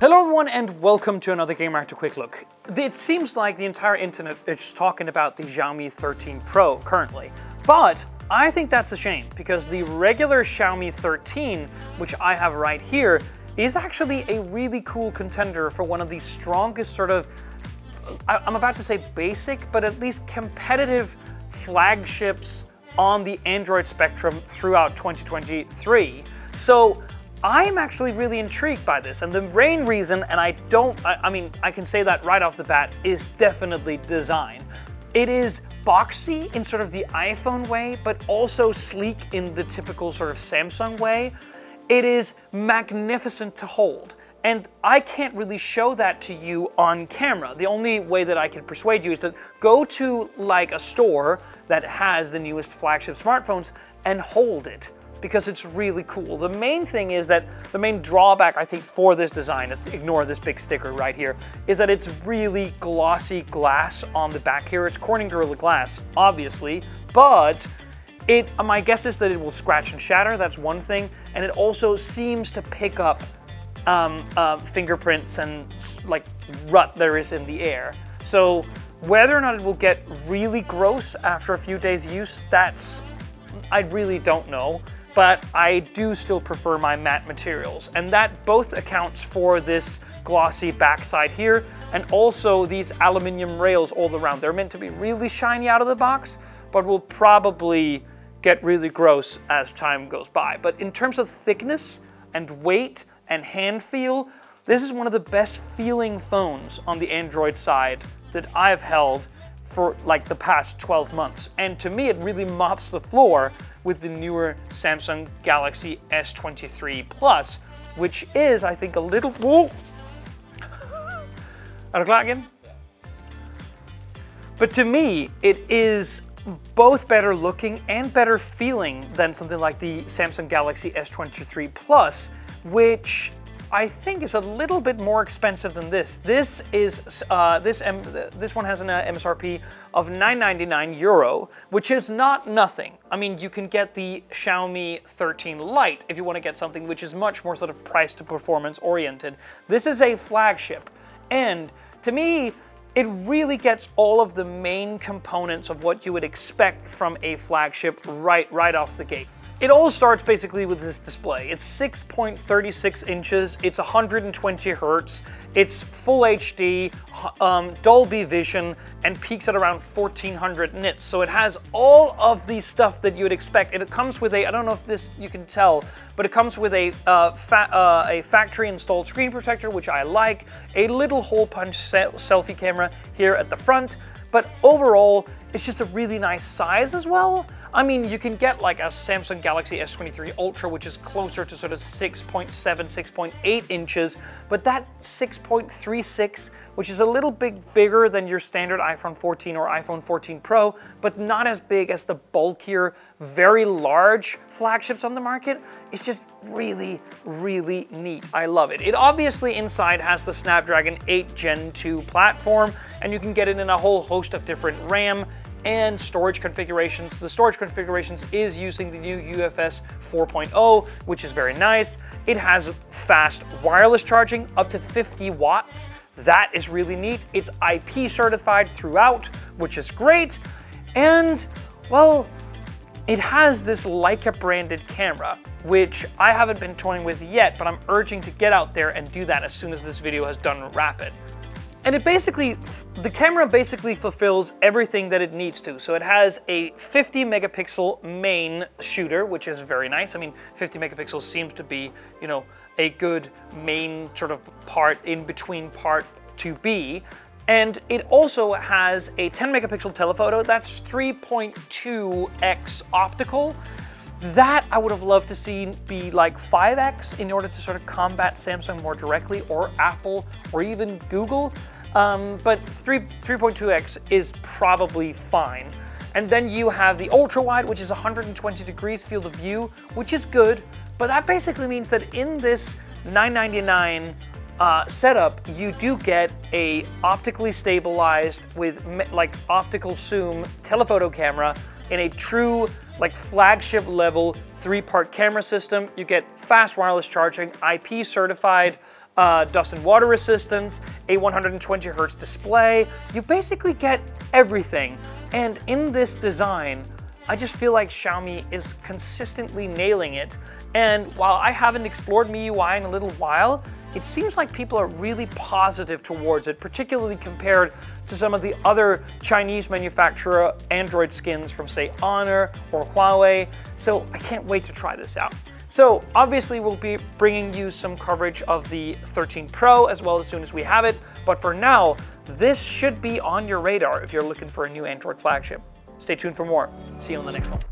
Hello everyone and welcome to another Gamereactor Quick Look. It seems like the entire internet is talking about the Xiaomi 13 Pro currently, but I think that's a shame because the regular Xiaomi 13, which I have right here, is actually a really cool contender for one of the strongest sort of, I'm about to say basic, but at least competitive flagships on the Android spectrum throughout 2023. So I'm actually really intrigued by this, and the main reason, and I don't, I, I, mean, I can say that right off the bat, is definitely design. It is boxy in sort of the iPhone way, but also sleek in the typical sort of Samsung way. It is magnificent to hold. And I can't really show that to you on camera. The only way that I can persuade you is to go to like a store that has the newest flagship smartphones and hold it because it's really cool. The main thing is that the main drawback I think for this design is to ignore this big sticker right here is that it's really glossy glass on the back here. It's Corning Gorilla Glass, obviously, but it my guess is that it will scratch and shatter. That's one thing, and it also seems to pick up um, uh, fingerprints and like rut there is in the air. So whether or not it will get really gross after a few days use, that's I really don't know but I do still prefer my matte materials. And that both accounts for this glossy backside here and also these aluminium rails all around. They're meant to be really shiny out of the box, but will probably get really gross as time goes by. But in terms of thickness and weight and hand feel, this is one of the best feeling phones on the Android side that I've held for like the past 12 months. And to me, it really mops the floor with the newer Samsung Galaxy S23 Plus, which is, I think, a little. Whoa! Of clock again? But to me, it is both better looking and better feeling than something like the Samsung Galaxy S23 Plus, which I think is a little bit more expensive than this. This is uh, this M- this one has an uh, MSRP of 9.99 euro, which is not nothing. I mean, you can get the Xiaomi 13 Lite if you want to get something which is much more sort of price to performance oriented. This is a flagship, and to me. It really gets all of the main components of what you would expect from a flagship right right off the gate. It all starts basically with this display. It's 6.36 inches, it's 120 hertz, it's full HD, um, Dolby Vision, and peaks at around 1400 nits. So it has all of the stuff that you would expect. And It comes with a, I don't know if this you can tell, but it comes with a, uh, fa- uh, a factory installed screen protector, which I like, a little hole punch se- selfie camera here at the front, but overall, it's just a really nice size as well. I mean, you can get like a Samsung Galaxy S23 Ultra, which is closer to sort of 6.7, 6.8 inches, but that 6.36, which is a little bit bigger than your standard iPhone 14 or iPhone 14 Pro, but not as big as the bulkier, very large flagships on the market, it's just really, really neat. I love it. It obviously inside has the Snapdragon 8 Gen 2 platform, and you can get it in a whole host of different RAM and storage configurations. The storage configurations is using the new UFS 4.0, which is very nice. It has fast wireless charging up to 50 watts. That is really neat. It's IP certified throughout, which is great. And, well, it has this Leica branded camera, which I haven't been toying with yet, but I'm urging to get out there and do that as soon as this video has done rapid. And it basically, the camera basically fulfills everything that it needs to. So it has a 50 megapixel main shooter, which is very nice. I mean, 50 megapixels seems to be, you know, a good main sort of part in between part to be. And it also has a 10 megapixel telephoto that's 3.2x optical. That I would have loved to see be like 5x in order to sort of combat Samsung more directly, or Apple, or even Google. Um, but 3, 3.2x is probably fine. And then you have the ultra wide, which is 120 degrees field of view, which is good. But that basically means that in this 999 uh, setup, you do get a optically stabilized with like optical zoom telephoto camera in a true like flagship level three part camera system. You get fast wireless charging, IP certified. uh, dust and water resistance, a 120 hertz display. You basically get everything. And in this design, I just feel like Xiaomi is consistently nailing it. And while I haven't explored MIUI in a little while, it seems like people are really positive towards it, particularly compared to some of the other Chinese manufacturer Android skins from, say, Honor or Huawei. So I can't wait to try this out. So obviously we'll be bringing you some coverage of the 13 Pro as well as soon as we have it. But for now, this should be on your radar if you're looking for a new Android flagship. Stay tuned for more. See you on the next one.